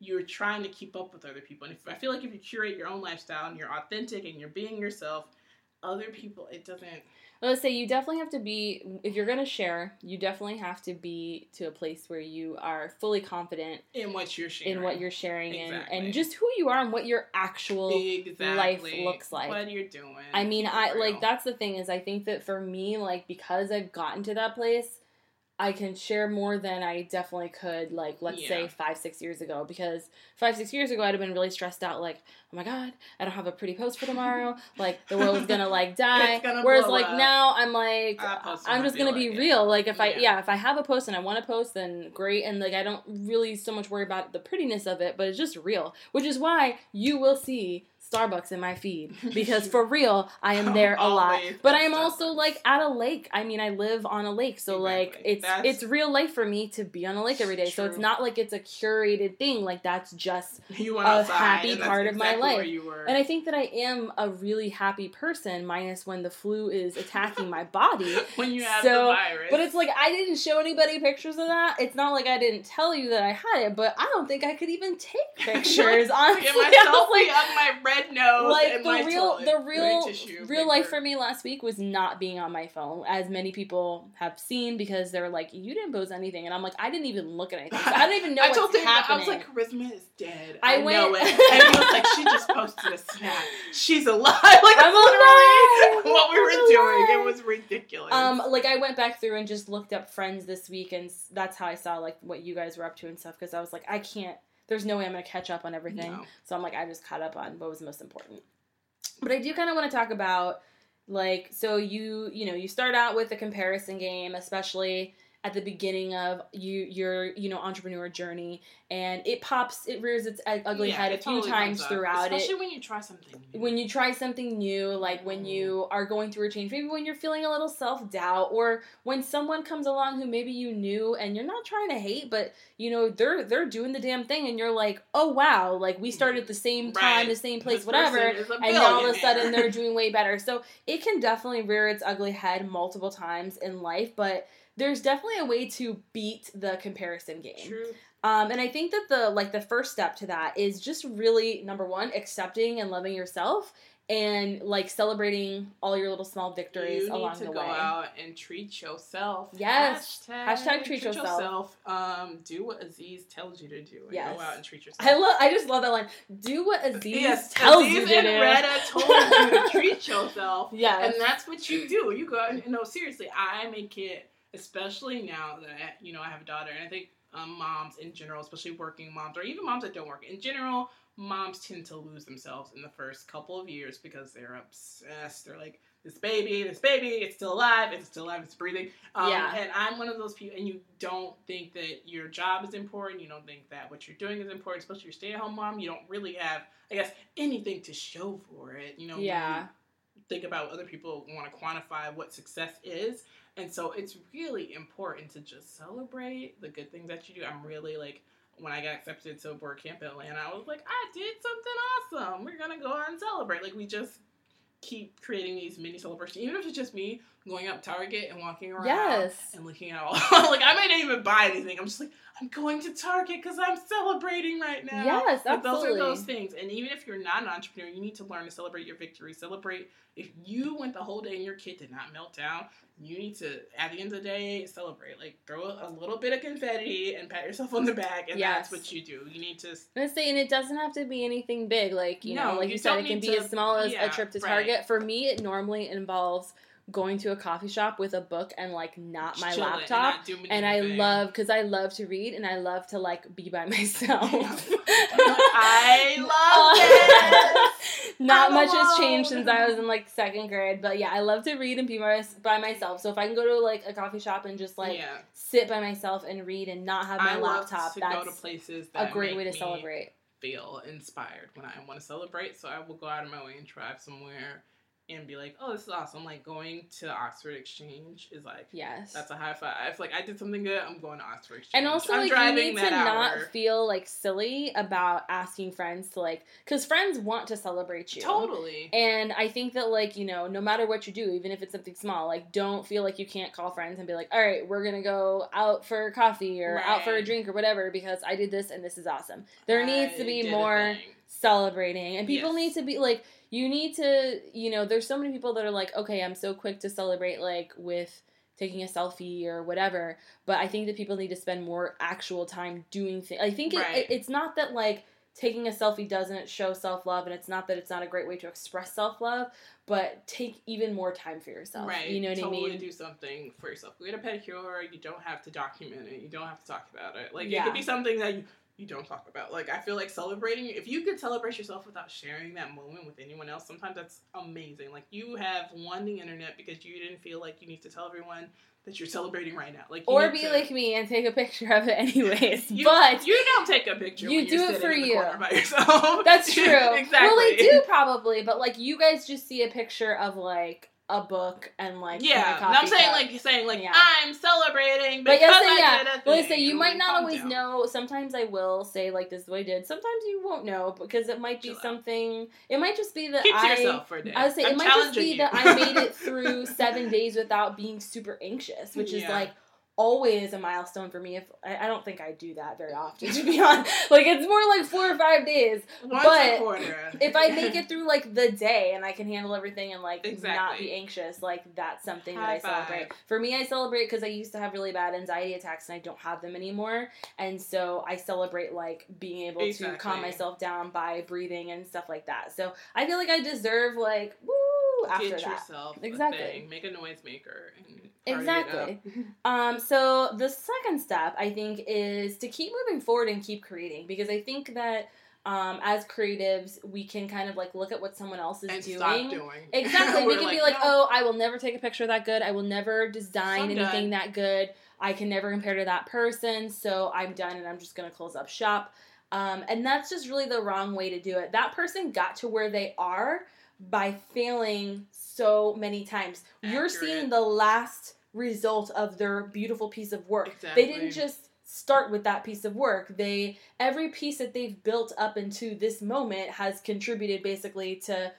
you're trying to keep up with other people. And if, I feel like if you curate your own lifestyle and you're authentic and you're being yourself, other people it doesn't. Let's say you definitely have to be if you're gonna share, you definitely have to be to a place where you are fully confident In what you're sharing. in what you're sharing Exactly. and, and just who you are and what your actual exactly. looks like. What you're doing. I mean, I real. like that's the thing is I think that for me, like because I've gotten to that place, I can share more than I definitely could, like let's Yeah. say five, six years ago. Because five, six years ago I'd have been really stressed out, like, oh my god, I don't have a pretty post for tomorrow, like the world's gonna like die. Gonna Whereas like up. now I'm like I'm just gonna be like it. real. Like if I Yeah. yeah, if I have a post and I want to post, then great. And like I don't really so much worry about the prettiness of it, but it's just real. Which is why you will see Starbucks in my feed because for real, I am there a lot. But I am also like at a lake. I mean, I live on a lake, so like it's That's- it's real life for me to be on a lake every day. So it's not like it's a curated thing. Like that's just you a happy part of my life. Where you were. and I think that I am a really happy person, minus when the flu is attacking my body. when you have So- the virus. But it's like I didn't show anybody pictures of that. It's not like I didn't tell you that I had it, but I don't think I could even take pictures. Honestly, I was like, of my red nose like the real toilet- the real real life for me last week was not being on my phone as many people have seen because they're like you didn't post anything and i'm like i didn't even look at anything so i don't even know I what's told happening I was like, Charisma is dead. I I, know it. And he was like, she just posted a snap. She's alive. Like, I'm literally alive! what we were doing. It was ridiculous. um like i went back through and just looked up friends this week and that's how i saw like what you guys were up to and stuff because i was like i can't there's no way i'm gonna catch up on everything No. so i'm like i just caught up on what was most important but i do kind of want to talk about like so you you know you start out with a comparison game especially at the beginning of you your you know entrepreneur journey and it pops it rears its ugly Yeah, head a few totally times throughout it Especially when you try something new. when you try something new, like when you mm. are going through a change, maybe when you're feeling a little self doubt, or when someone comes along who maybe you knew and you're not trying to hate, but you know they're they're doing the damn thing, and you're like, oh wow, like we started at the same time, Right. the same place, This whatever, person is a and all of a sudden they're doing way better. So it can definitely rear its ugly head multiple times in life, but there's definitely a way to beat the comparison game. True. Um, and I think that the like the first step to that is just really number one, accepting and loving yourself and like celebrating all your little small victories you need to the go way. out and treat yourself. Yes. Hashtag, Hashtag treat yourself. Um, do what Aziz tells you to do. And Yes. Go out and treat yourself. I love I just love that line. Do what Aziz yes, tells Aziz you to and do. Retta told you to treat yourself. Yes. And that's what you do. You go out and no, seriously, I make it, especially now that you know I have a daughter, and I think um, moms in general, especially working moms, or even moms that don't work in general, moms tend to lose themselves in the first couple of years because they're obsessed. They're like, this baby, this baby, it's still alive, it's still alive, it's breathing. Um, Yeah. And I'm one of those people, and you don't think that your job is important. You don't think that what you're doing is important, especially your stay at home mom. You don't really have, I guess, anything to show for it. You know, Yeah. you think about what other people want to quantify what success is. And so it's really important to just celebrate the good things that you do. I'm really like, when I got accepted to board camp in Atlanta, I was like, I did something awesome. We're gonna go out and celebrate. Like we just keep creating these mini celebrations, even if it's just me going up Target and walking around Yes. and looking at all. like I might not even buy anything. I'm just like, I'm going to Target because I'm celebrating right now. Yes, Like, those are those things. And even if you're not an entrepreneur, you need to learn to celebrate your victory. Celebrate if you went the whole day and your kid did not melt down. You need to, at the end of the day, celebrate. Like throw a little bit of confetti and pat yourself on the back, and Yes. that's what you do. You need to. I'm gonna say, and it doesn't have to be anything big. Like you know, like you you, said, it can be to- as small as yeah, a trip to right. Target. For me, it normally involves going to a coffee shop with a book and like not my chill it laptop. not and I love because I love to read and I love to like be by myself. I love uh, it Not I'm much has changed since I was in like second grade, but yeah, I love to read and be by, by myself. So if I can go to like a coffee shop and just like yeah. sit by myself and read and not have my I laptop, to go to that's places a great way to celebrate. Feel inspired when I want to celebrate, so I will go out of my way and drive somewhere and be like, "Oh, this is awesome!" Like going to Oxford Exchange is like Yes. that's a high five. Like I did something good, I'm going to Oxford Exchange. And also, I'm like, you need to that not feel like silly about asking friends to like, because friends want to celebrate you. totally. And I think that, like, you know, no matter what you do, even if it's something small, like, don't feel like you can't call friends and be like, all right, we're to go out for coffee or out for a drink or whatever because I did this and this is awesome. There needs to be more celebrating. And people Yes. need to be like, you need to, you know, there's so many people that are like, okay, I'm so quick to celebrate, like, with taking a selfie or whatever. But I think that people need to spend more actual time doing things. I think it, Right. it, it's not that, like, taking a selfie doesn't show self love, and it's not that it's not a great way to express self love, but take even more time for yourself. Right. You know what totally I mean? Totally do something for yourself. Get a pedicure. You don't have to document it. You don't have to talk about it. Like it could be something that you you don't talk about. Like I feel like celebrating if you could celebrate yourself without sharing that moment with anyone else, sometimes that's amazing. Like you have won the internet because you didn't feel like you need to tell everyone that you're celebrating right now. Like you or be to- like me and take a picture of it anyways. you, but you don't take a picture. you do it for you. by yourself. That's true. exactly. Well, I do probably, but like you guys just see a picture of like a book and like Yeah, and I'm saying cup. like you're saying like Yeah. I'm celebrating But yes, I yeah. did a Well, I say you might not always down. know. Sometimes I will say like this is what I did. Sometimes you won't know because it might be Chill out. something. It might just be that Keep I. yourself for a day. I would say I'm it might just be you. that I made it through seven days without being super anxious, which is like always a milestone for me. If I, I don't think I do that very often, to be honest. Like it's more like four or five days. Once but. If I make it through like the day and I can handle everything and like not be anxious, like that's something that High I celebrate. For me, I celebrate because I used to have really bad anxiety attacks and I don't have them anymore. And so I celebrate like being able to calm myself down by breathing and stuff like that. So I feel like I deserve like woo after Get that. yourself Exactly. Make a noisemaker. And party it Exactly. Um, so the second step I think is to keep moving forward and keep creating because I think that um, as creatives we can kind of like look at what someone else is and doing. stop doing. Exactly. we can be like, no. oh, I will never take a picture that good. I will never design I'm anything that good. I can never compare to that person. So I'm done and I'm just going to close up shop. Um, and that's just really the wrong way to do it. That person got to where they are by failing so many times. You're seeing the last result of their beautiful piece of work. Exactly. They didn't just start with that piece of work. They every piece that they've built up into this moment has contributed basically to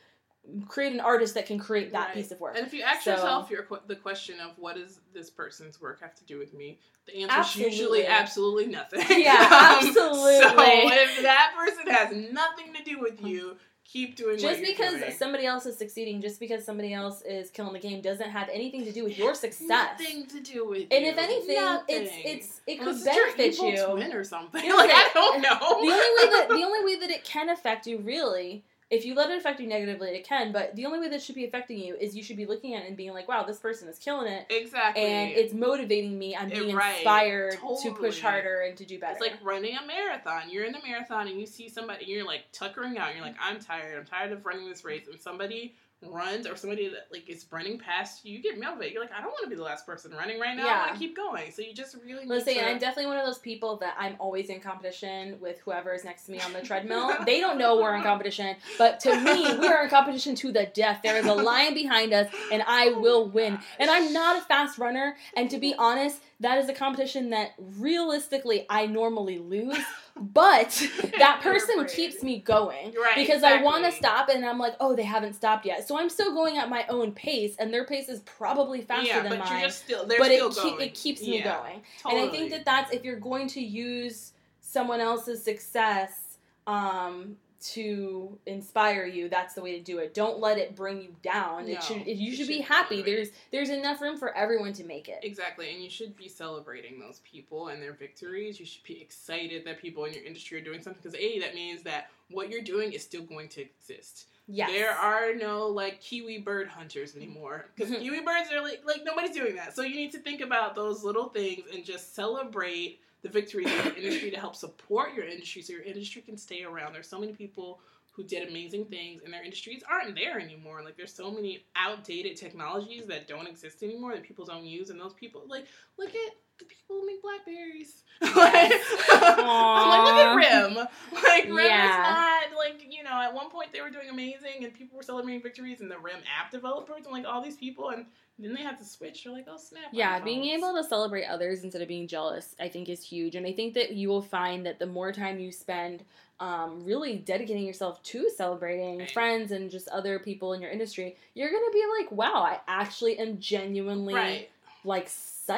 create an artist that can create that Right. piece of work. And if you ask So- yourself your the question of what does this person's work have to do with me, the answer Absolutely. is usually absolutely nothing. Yeah, Um, absolutely. So if that person has nothing to do with you, keep doing just because doing. somebody else is succeeding, just because somebody else is killing the game, doesn't have anything to do with your success. Nothing to do with And you. if anything, Nothing. it's it's it Unless could benefit you. twin or something. You know, like I don't know. the only way that the only way that it can affect you really if you let it affect you negatively it can but the only way this should be affecting you is you should be looking at it and being like wow this person is killing it exactly. and it's motivating me i'm being right. inspired to push harder and to do better It's like running a marathon. You're in the marathon and you see somebody, you're like tuckering out. You're like, I'm tired. I'm tired of running this race. And somebody runs or somebody that like is running past you, you get motivated. You're like, I don't want to be the last person running right now. I want to keep going. So you just really need Listen, to. I'm definitely one of those people that I'm always in competition with whoever is next to me on the treadmill. They don't know we're in competition, but to me, we are in competition to the death. There is a lion behind us, and I oh will win. And I'm not a fast runner, and to be honest, that is a competition that realistically I normally lose. But that person keeps me going Right, because I want to stop, and I'm like, oh, they haven't stopped yet. So I'm still going at my own pace, and their pace is probably faster yeah, than but mine you're just still. They're but it, going. it keeps me Yeah, going. Totally. And I think that that's if you're going to use someone else's success um, to inspire you, that's the way to do it. Don't let it bring you down. No, it should. It, you you should be happy. There's there's enough room for everyone to make it. Exactly, and you should be celebrating those people and their victories. You should be excited that people in your industry are doing something because a that means that what you're doing is still going to exist. Yes. There are no like kiwi bird hunters anymore because kiwi birds are like like nobody's doing that. So you need to think about those little things and just celebrate the victories of your industry to help support your industry so your industry can stay around. There's so many people who did amazing things and their industries aren't there anymore. Like there's so many outdated technologies that don't exist anymore that people don't use and those people like look at the people who make blackberries. like, I'm like, look at Rim. Like Rim Yeah. is not like you know. At one point they were doing amazing and people were celebrating victories and the Rim app developers and like all these people and then they have to switch. They're like, oh snap. Yeah, being able to celebrate others instead of being jealous, I think, is huge. And I think that you will find that the more time you spend um, really dedicating yourself to celebrating Right. friends and just other people in your industry, you're going to be like, wow, I actually am genuinely right. like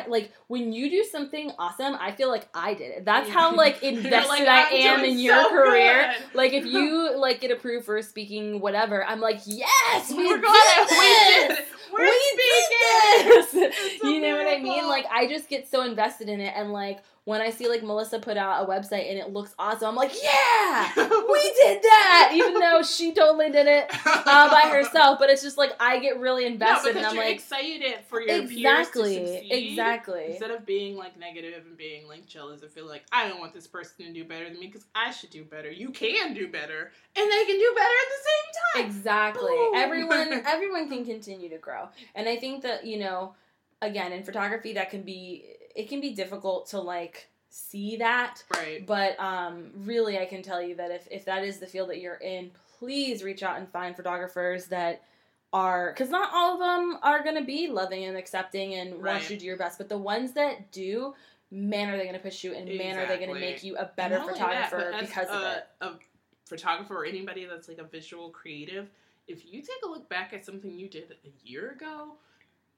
like when you do something awesome i feel like i did it that's how like invested like, i "I'm in your so career good." like if you like get approved for speaking whatever i'm like yes we We're did! We did. We're we speaking. did this. You know what i mean? like i just get so invested in it and like when I see like Melissa put out a website and it looks awesome, I'm like, yeah, we did that, even though she totally did it uh, by herself. But it's just like I get really invested, no, and I'm you're like, excited for your exactly, peers to succeed. exactly. Instead of being like negative and being like jealous, I feel like I don't want this person to do better than me because I should do better. You can do better, and they can do better at the same time. Exactly. Boom. Everyone everyone can continue to grow. And I think that, you know, again, in photography that can be it can be difficult to like see that. Right. But um really I can tell you that if if that is the field that you're in, please reach out and find photographers that are because not all of them are going to be loving and accepting and want you to do your best but the ones that do man are they going to push you and man are they going to make you a better that, photographer as because of it A photographer or anybody that's like a visual creative, if you take a look back at something you did a year ago,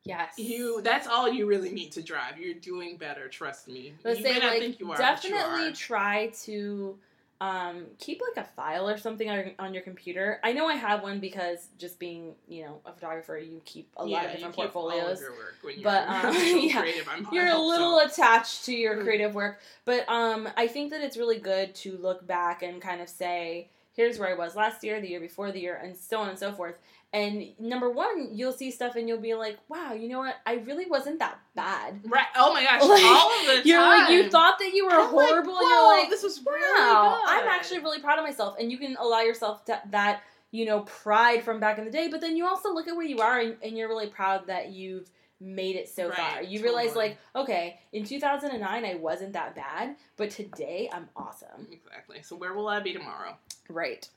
yes you that's all you really need to drive. You're doing better, trust me. Let's you say like think you are, you definitely are. try to um, keep like a file or something on, on your computer. I know I have one because just being you know a photographer, you keep a lot Yeah, of you different of portfolios. your work when you're But, um, yeah. You're a little so. attached to your Mm. creative work, but um, I think that it's really good to look back and kind of say, here's where I was last year, the year before the year, and so on and so forth. And number one, you'll see stuff and you'll be like, wow, you know what? I really wasn't that bad. Right. Oh my gosh. Like, all of the You're like, you thought that you were I'm like, horrible, and you're like, this was really wow, good. I'm actually really proud of myself. And you can allow yourself to, that, you know, pride from back in the day, but then you also look at where you are and, and you're really proud that you've made it so Right, far. You realize, like, okay, in 2009, I wasn't that bad, but today I'm awesome. Exactly. So where will I be tomorrow? Right.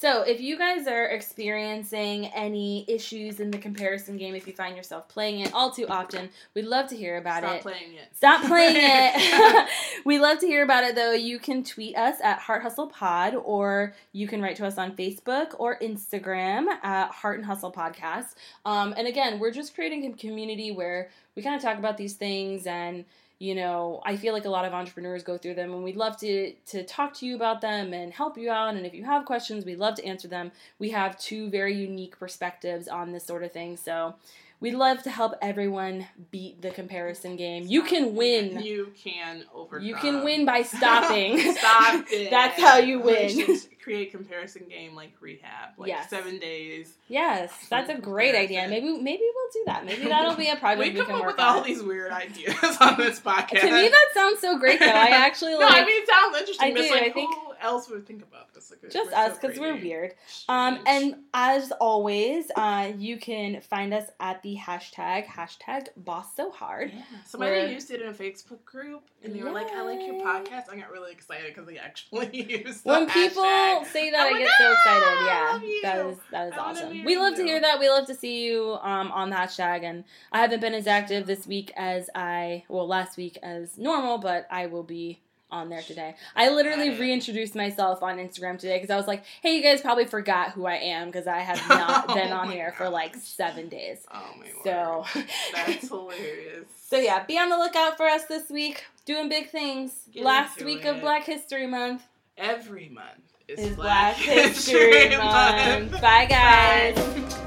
So, if you guys are experiencing any issues in the comparison game, if you find yourself playing it all too often, we'd love to hear about Stop it. Stop playing it. Stop playing it. we love to hear about it though. You can tweet us at Heart Hustle Pod or you can write to us on Facebook or Instagram at Heart and Hustle Podcast. Um, and again, we're just creating a community where we kind of talk about these things and you know, I feel like a lot of entrepreneurs go through them and we'd love to to talk to you about them and help you out and if you have questions, we'd love to answer them. We have two very unique perspectives on this sort of thing. So, We'd love to help everyone beat the comparison game. You can win. You can overcome. You can win by stopping. Stop it. That's how you win. create comparison game like rehab, like Yes. seven days. Yes, that's a great idea. Maybe maybe we'll do that. Maybe that'll be a project we we, come can up work with all these weird ideas on this podcast. To me, that sounds so great though. I actually no, like I mean it sounds interesting. I do, like, I think- else would think about this? Like, just us so because we're weird. Um, and as always, uh, you can find us at the hashtag hashtag boss so hard. Yeah. Somebody We're- used it in a Facebook group, and they were like, "I like your podcast." I got really excited because they actually used the When people hashtag. say that, I get so "Ah, excited. Yeah, that is that is awesome. We love to hear that. We love to see you um, on the hashtag, and I haven't been as active this week as I well last week as normal, but I will be on there today. I literally reintroduced myself on Instagram today because I was like, "Hey, you guys probably forgot who I am because I have not Oh been on here for like seven days." Oh my So, word. That's hilarious. so yeah, be on the lookout for us this week, doing big things. Get Last week of. Black History Month Every month is, is Black, Black History Month. Bye, guys. Bye.